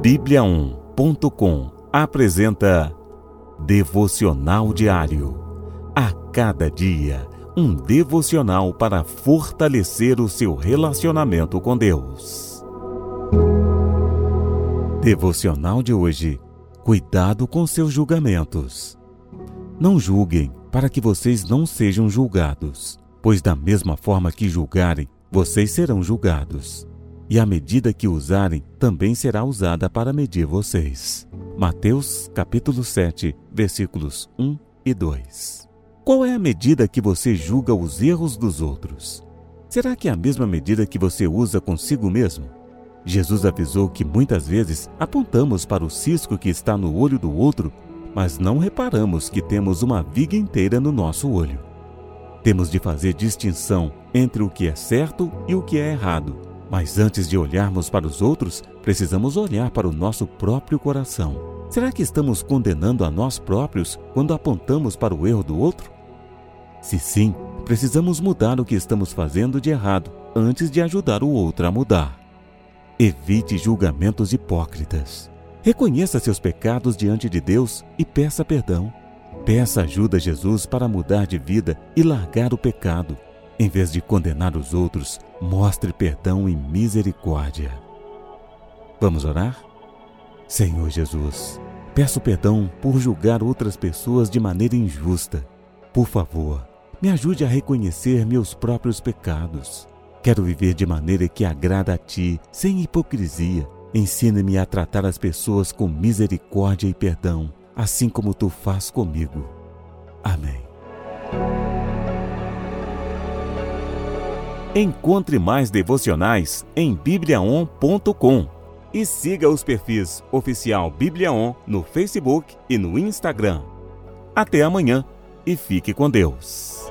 Bíblia1.com apresenta Devocional Diário. A cada dia, um devocional para fortalecer o seu relacionamento com Deus. Devocional de hoje. Cuidado com seus julgamentos. Não julguem para que vocês não sejam julgados, pois da mesma forma que julgarem, vocês serão julgados e a medida que usarem também será usada para medir vocês. Mateus capítulo 7, versículos 1 e 2. Qual é a medida que você julga os erros dos outros? Será que é a mesma medida que você usa consigo mesmo? Jesus avisou que muitas vezes apontamos para o cisco que está no olho do outro, mas não reparamos que temos uma viga inteira no nosso olho. Temos de fazer distinção entre o que é certo e o que é errado mas antes de olharmos para os outros, precisamos olhar para o nosso próprio coração. Será que estamos condenando a nós próprios quando apontamos para o erro do outro? Se sim, precisamos mudar o que estamos fazendo de errado antes de ajudar o outro a mudar. Evite julgamentos hipócritas. Reconheça seus pecados diante de Deus e peça perdão. Peça ajuda a Jesus para mudar de vida e largar o pecado. Em vez de condenar os outros, mostre perdão e misericórdia. Vamos orar? Senhor Jesus, peço perdão por julgar outras pessoas de maneira injusta. Por favor, me ajude a reconhecer meus próprios pecados. Quero viver de maneira que agrada a Ti, sem hipocrisia. Ensine-me a tratar as pessoas com misericórdia e perdão, assim como Tu faz comigo. Encontre mais devocionais em bibliaon.com e siga os perfis oficial Bibliaon no Facebook e no Instagram. Até amanhã e fique com Deus.